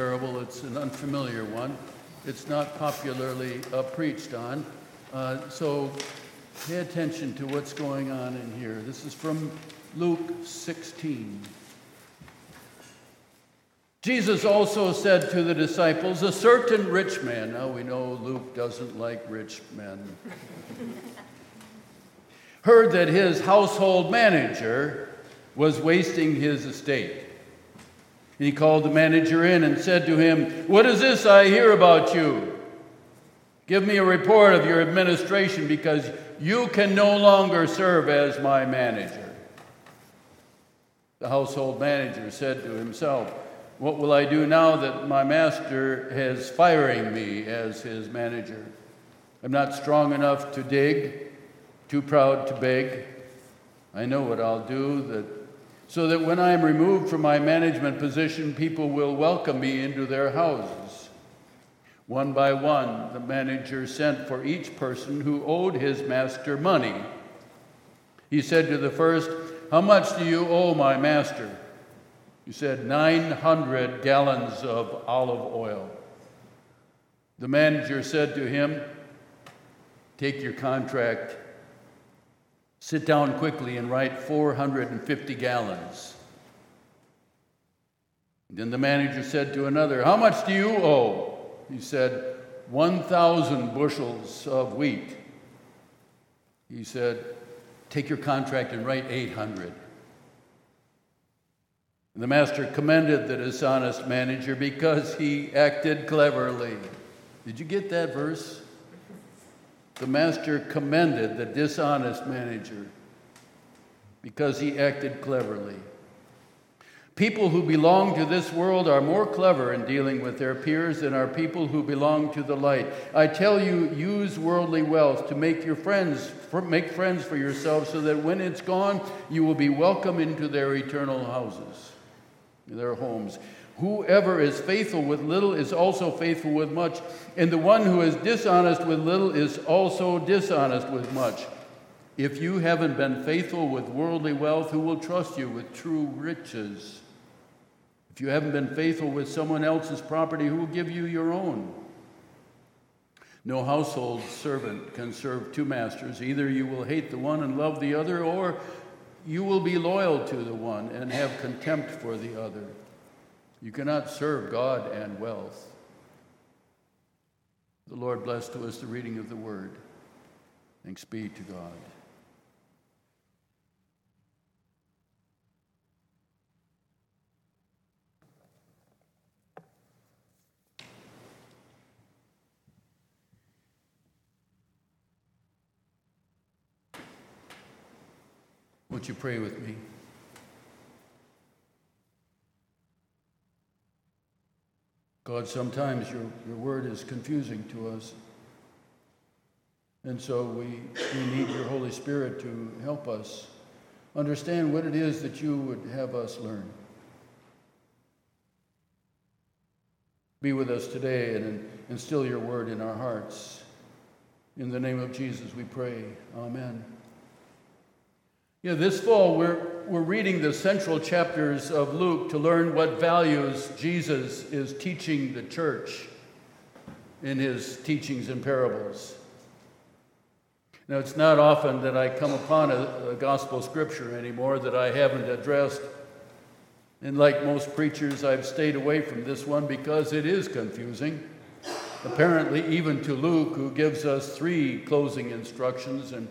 parable. It's an unfamiliar one. It's not popularly uh, preached on. Uh, so pay attention to what's going on in here. This is from Luke 16. Jesus also said to the disciples, A certain rich man, now we know Luke doesn't like rich men, heard that his household manager was wasting his estate. And he called the manager in and said to him, What is this I hear about you? Give me a report of your administration because you can no longer serve as my manager. The household manager said to himself, What will I do now that my master is firing me as his manager? I'm not strong enough to dig, too proud to beg. I know what I'll do that so that when I am removed from my management position, people will welcome me into their houses. One by one, the manager sent for each person who owed his master money. He said to the first, How much do you owe my master? He said, 900 gallons of olive oil. The manager said to him, Take your contract Sit down quickly and write 450 gallons. Then the manager said to another, How much do you owe? He said, 1,000 bushels of wheat. He said, Take your contract and write 800. And the master commended the dishonest manager because he acted cleverly. Did you get that verse? The master commended the dishonest manager because he acted cleverly. People who belong to this world are more clever in dealing with their peers than are people who belong to the light. I tell you, use worldly wealth to make your friends make friends for yourselves so that when it's gone, you will be welcome into their eternal houses, their homes. Whoever is faithful with little is also faithful with much, and the one who is dishonest with little is also dishonest with much. If you haven't been faithful with worldly wealth, who will trust you with true riches? If you haven't been faithful with someone else's property, who will give you your own? No household servant can serve two masters. Either you will hate the one and love the other, or you will be loyal to the one and have contempt for the other. You cannot serve God and wealth. The Lord bless to us the reading of the word. Thanks be to God. Won't you pray with me? God, sometimes your, your word is confusing to us. And so we, we need your Holy Spirit to help us understand what it is that you would have us learn. Be with us today and instill your word in our hearts. In the name of Jesus, we pray. Amen. Yeah, this fall we're, we're reading the central chapters of Luke to learn what values Jesus is teaching the church in his teachings and parables. Now, it's not often that I come upon a, a gospel scripture anymore that I haven't addressed. And like most preachers, I've stayed away from this one because it is confusing. Apparently, even to Luke, who gives us three closing instructions and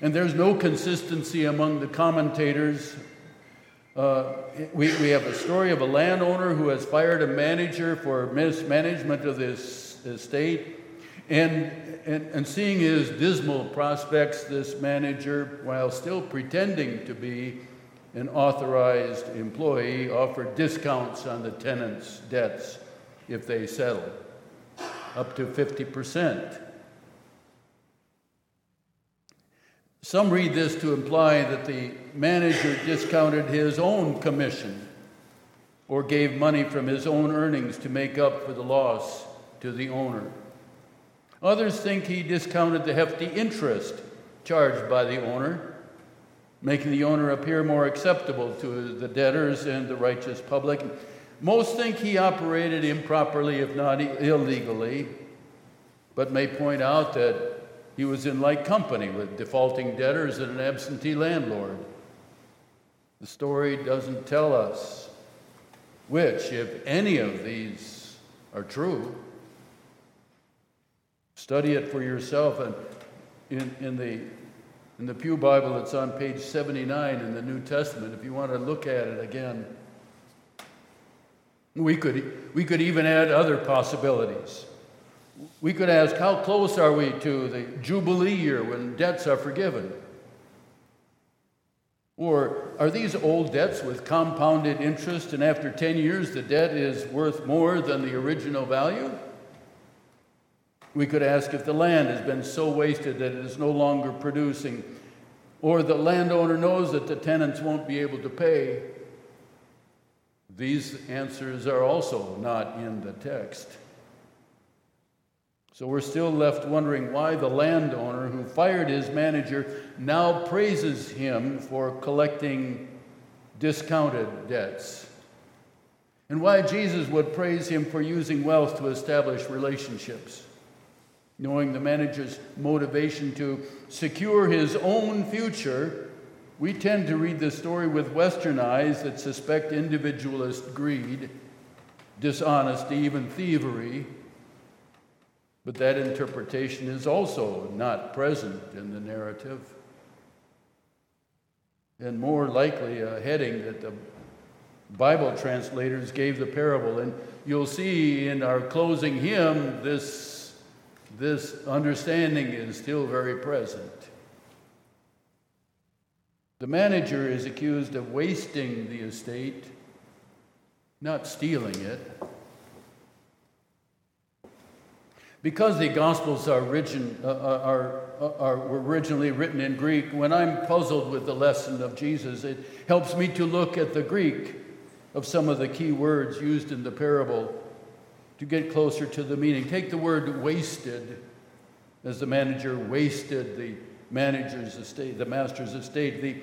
and there's no consistency among the commentators. Uh, we, we have a story of a landowner who has fired a manager for mismanagement of this estate. And, and, and seeing his dismal prospects, this manager, while still pretending to be an authorized employee, offered discounts on the tenants' debts if they settled, up to 50 Some read this to imply that the manager discounted his own commission or gave money from his own earnings to make up for the loss to the owner. Others think he discounted the hefty interest charged by the owner, making the owner appear more acceptable to the debtors and the righteous public. Most think he operated improperly, if not illegally, but may point out that he was in like company with defaulting debtors and an absentee landlord. The story doesn't tell us which, if any of these are true. Study it for yourself. And in, in, the, in the Pew Bible, it's on page 79 in the New Testament, if you want to look at it again. We could, we could even add other possibilities. We could ask, how close are we to the Jubilee year when debts are forgiven? Or are these old debts with compounded interest, and after 10 years the debt is worth more than the original value? We could ask if the land has been so wasted that it is no longer producing, or the landowner knows that the tenants won't be able to pay. These answers are also not in the text. So we're still left wondering why the landowner who fired his manager now praises him for collecting discounted debts. And why Jesus would praise him for using wealth to establish relationships. Knowing the manager's motivation to secure his own future, we tend to read the story with Western eyes that suspect individualist greed, dishonesty, even thievery but that interpretation is also not present in the narrative. And more likely, a heading that the Bible translators gave the parable. And you'll see in our closing hymn, this, this understanding is still very present. The manager is accused of wasting the estate, not stealing it. Because the Gospels are, origin, uh, uh, are, uh, are, were originally written in Greek, when I'm puzzled with the lesson of Jesus, it helps me to look at the Greek of some of the key words used in the parable to get closer to the meaning. Take the word wasted, as the manager wasted the manager's estate, the master's estate. The,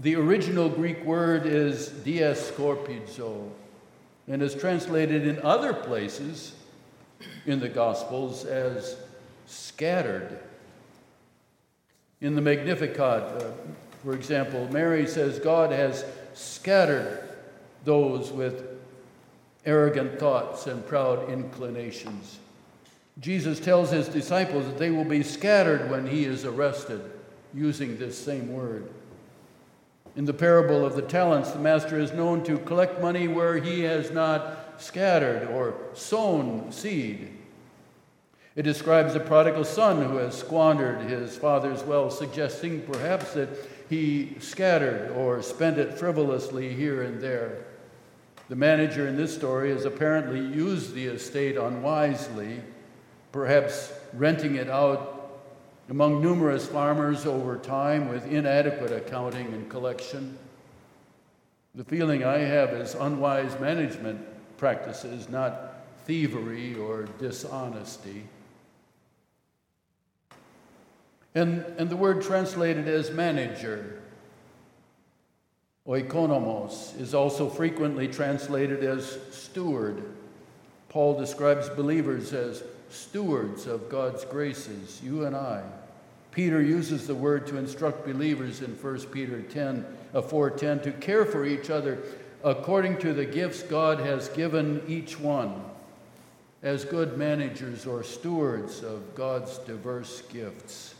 the original Greek word is diaskorpizo and is translated in other places in the Gospels as scattered. In the Magnificat, uh, for example, Mary says God has scattered those with arrogant thoughts and proud inclinations. Jesus tells his disciples that they will be scattered when he is arrested, using this same word. In the parable of the talents, the master is known to collect money where he has not scattered or sown seed. It describes the prodigal son who has squandered his father's wealth, suggesting perhaps that he scattered or spent it frivolously here and there. The manager in this story has apparently used the estate unwisely, perhaps renting it out among numerous farmers over time with inadequate accounting and collection. The feeling I have is unwise management practices, not thievery or dishonesty. And, and the word translated as manager, oikonomos, is also frequently translated as steward. Paul describes believers as stewards of God's graces, you and I. Peter uses the word to instruct believers in 1 Peter 10, uh, 4.10 to care for each other according to the gifts God has given each one as good managers or stewards of God's diverse gifts.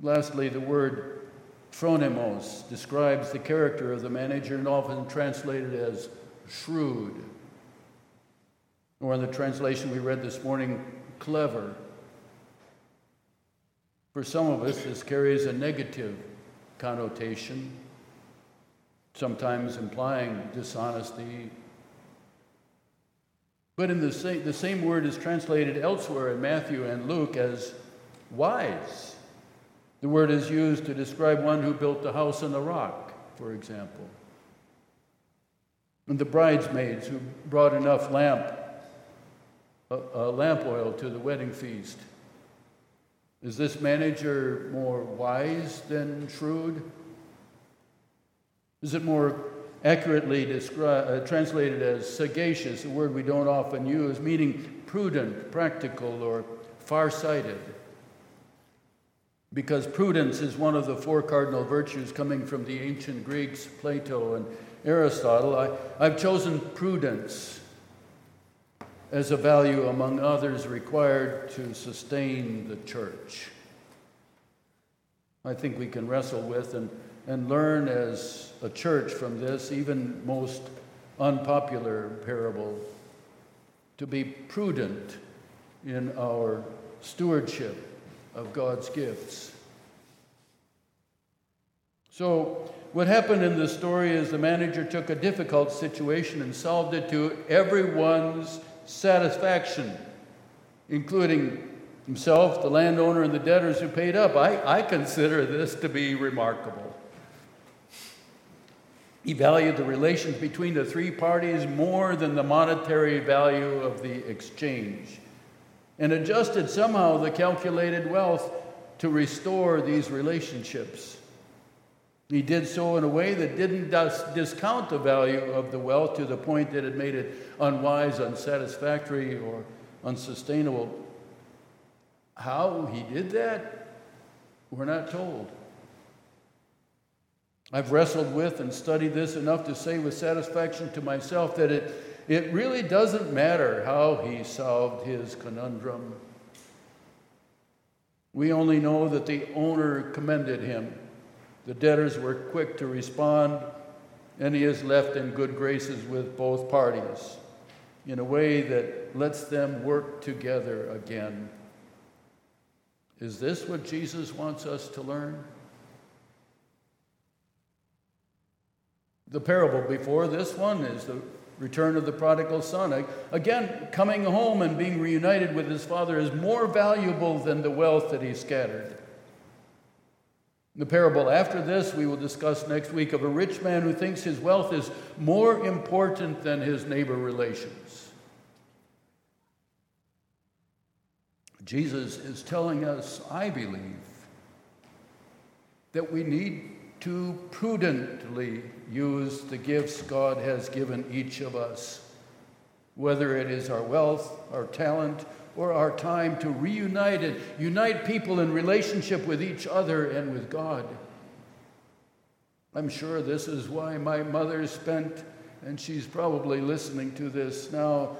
Lastly, the word phronimos describes the character of the manager and often translated as shrewd. Or in the translation we read this morning, clever. For some of us, this carries a negative connotation sometimes implying dishonesty. But in the same, the same word is translated elsewhere in Matthew and Luke as wise. The word is used to describe one who built a house on the rock, for example. And the bridesmaids who brought enough lamp, uh, uh, lamp oil to the wedding feast. Is this manager more wise than shrewd? Is it more accurately described, uh, translated as sagacious, a word we don't often use, meaning prudent, practical, or far-sighted. Because prudence is one of the four cardinal virtues coming from the ancient Greeks, Plato and Aristotle, I, I've chosen prudence as a value among others required to sustain the church. I think we can wrestle with and, and learn as a church from this, even most unpopular parable, to be prudent in our stewardship of God's gifts. So, what happened in the story is the manager took a difficult situation and solved it to everyone's satisfaction, including himself, the landowner, and the debtors who paid up. I, I consider this to be remarkable. He valued the relations between the three parties more than the monetary value of the exchange and adjusted somehow the calculated wealth to restore these relationships. He did so in a way that didn't discount the value of the wealth to the point that it made it unwise, unsatisfactory, or unsustainable. How he did that, we're not told. I've wrestled with and studied this enough to say with satisfaction to myself that it, it really doesn't matter how he solved his conundrum. We only know that the owner commended him the debtors were quick to respond, and he is left in good graces with both parties in a way that lets them work together again. Is this what Jesus wants us to learn? The parable before this one is the return of the prodigal son. Again, coming home and being reunited with his father is more valuable than the wealth that he scattered. The parable after this, we will discuss next week of a rich man who thinks his wealth is more important than his neighbor relations. Jesus is telling us, I believe, that we need to prudently use the gifts God has given each of us, whether it is our wealth, our talent, or our time to reunite and unite people in relationship with each other and with God. I'm sure this is why my mother spent, and she's probably listening to this now,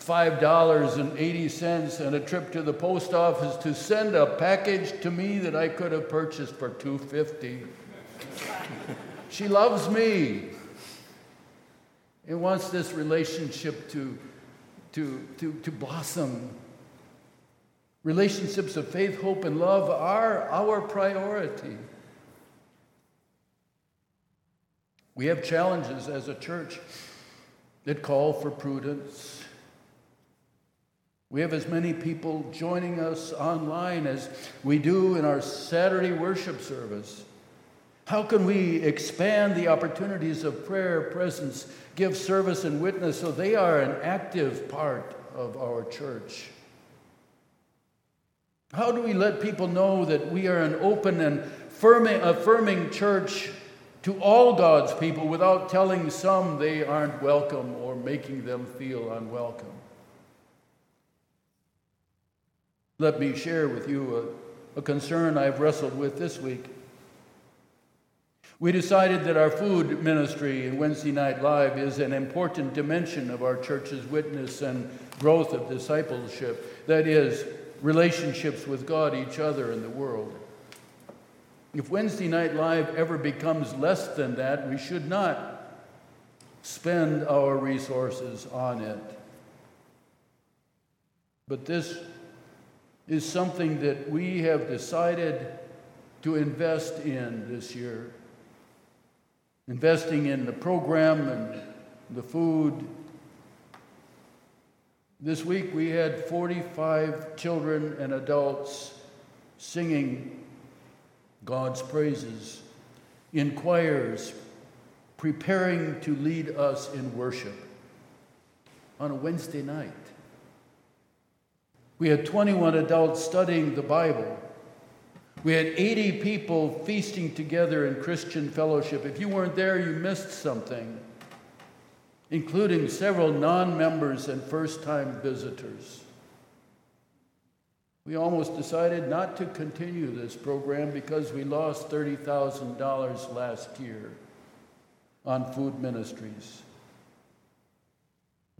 $5.80 and a trip to the post office to send a package to me that I could have purchased for 250. she loves me and wants this relationship to, to, to, to blossom Relationships of faith, hope, and love are our priority. We have challenges as a church that call for prudence. We have as many people joining us online as we do in our Saturday worship service. How can we expand the opportunities of prayer, presence, give service, and witness so they are an active part of our church? How do we let people know that we are an open and affirming church to all God's people without telling some they aren't welcome or making them feel unwelcome? Let me share with you a, a concern I've wrestled with this week. We decided that our food ministry in Wednesday Night Live is an important dimension of our church's witness and growth of discipleship. That is, relationships with God, each other, and the world. If Wednesday Night Live ever becomes less than that, we should not spend our resources on it. But this is something that we have decided to invest in this year. Investing in the program and the food this week we had 45 children and adults singing God's praises in choirs, preparing to lead us in worship on a Wednesday night. We had 21 adults studying the Bible. We had 80 people feasting together in Christian fellowship. If you weren't there, you missed something, including several non members and first time visitors. We almost decided not to continue this program because we lost $30,000 last year on food ministries.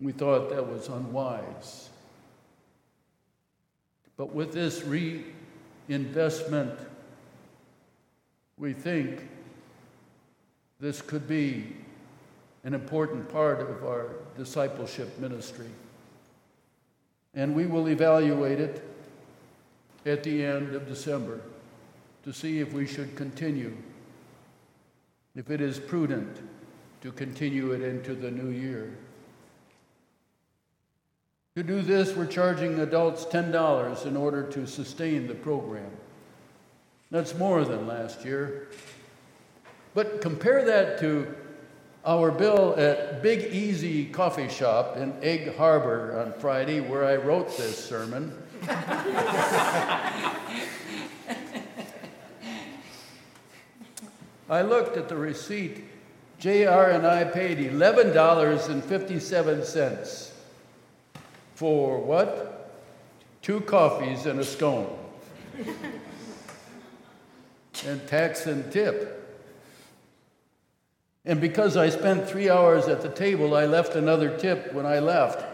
We thought that was unwise. But with this reinvestment, we think this could be an important part of our discipleship ministry. And we will evaluate it at the end of December to see if we should continue, if it is prudent to continue it into the new year. To do this, we're charging adults $10 in order to sustain the program. That's more than last year. But compare that to our bill at Big Easy Coffee Shop in Egg Harbor on Friday, where I wrote this sermon. I looked at the receipt. JR and I paid $11.57 for what? Two coffees and a scone. and tax and tip. And because I spent three hours at the table, I left another tip when I left.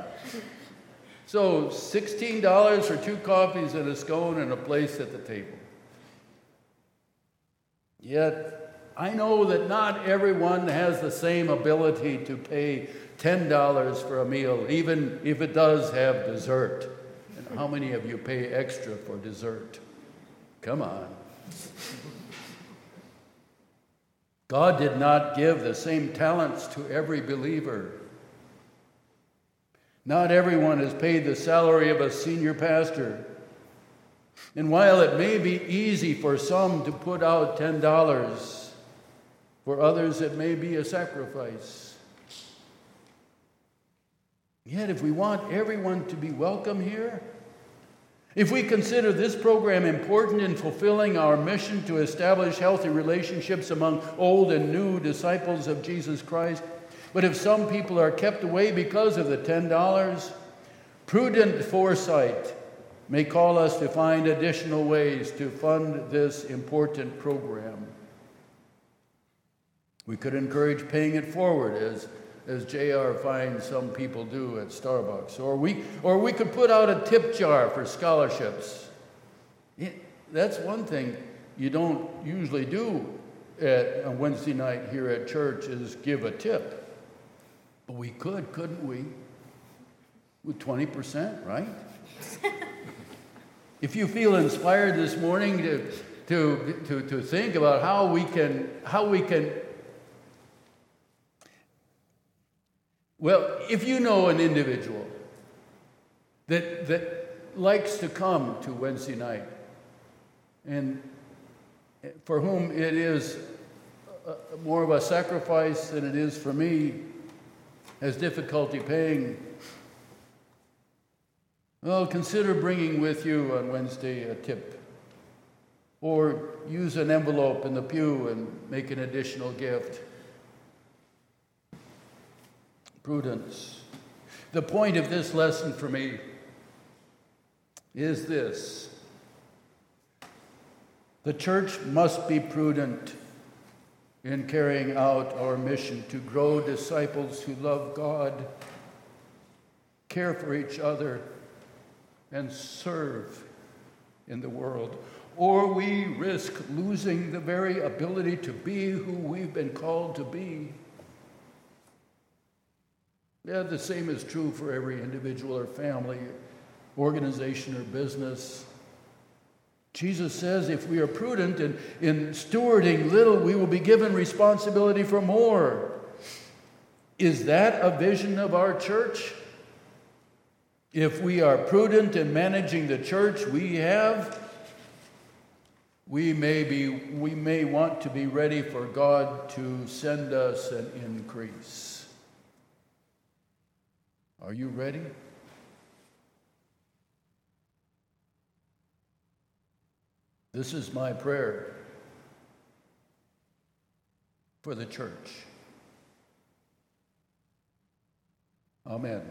So $16 for two coffees and a scone and a place at the table. Yet, I know that not everyone has the same ability to pay $10 for a meal, even if it does have dessert. And how many of you pay extra for dessert? Come on. God did not give the same talents to every believer. Not everyone is paid the salary of a senior pastor. And while it may be easy for some to put out $10, for others it may be a sacrifice. Yet, if we want everyone to be welcome here, if we consider this program important in fulfilling our mission to establish healthy relationships among old and new disciples of Jesus Christ, but if some people are kept away because of the $10, prudent foresight may call us to find additional ways to fund this important program. We could encourage paying it forward as, as JR finds some people do at Starbucks. Or we, or we could put out a tip jar for scholarships. that's one thing you don't usually do at a Wednesday night here at church is give a tip. But we could, couldn't we? With 20%, right? if you feel inspired this morning to, to, to, to think about how we can, how we can Well, if you know an individual that, that likes to come to Wednesday night and for whom it is a, more of a sacrifice than it is for me has difficulty paying, well, consider bringing with you on Wednesday a tip. Or use an envelope in the pew and make an additional gift. Prudence. The point of this lesson for me is this the church must be prudent in carrying out our mission to grow disciples who love God, care for each other, and serve in the world. Or we risk losing the very ability to be who we've been called to be. Yeah, the same is true for every individual or family, organization or business. Jesus says if we are prudent in, in stewarding little, we will be given responsibility for more. Is that a vision of our church? If we are prudent in managing the church we have, we may, be, we may want to be ready for God to send us an increase. Are you ready? This is my prayer for the church. Amen.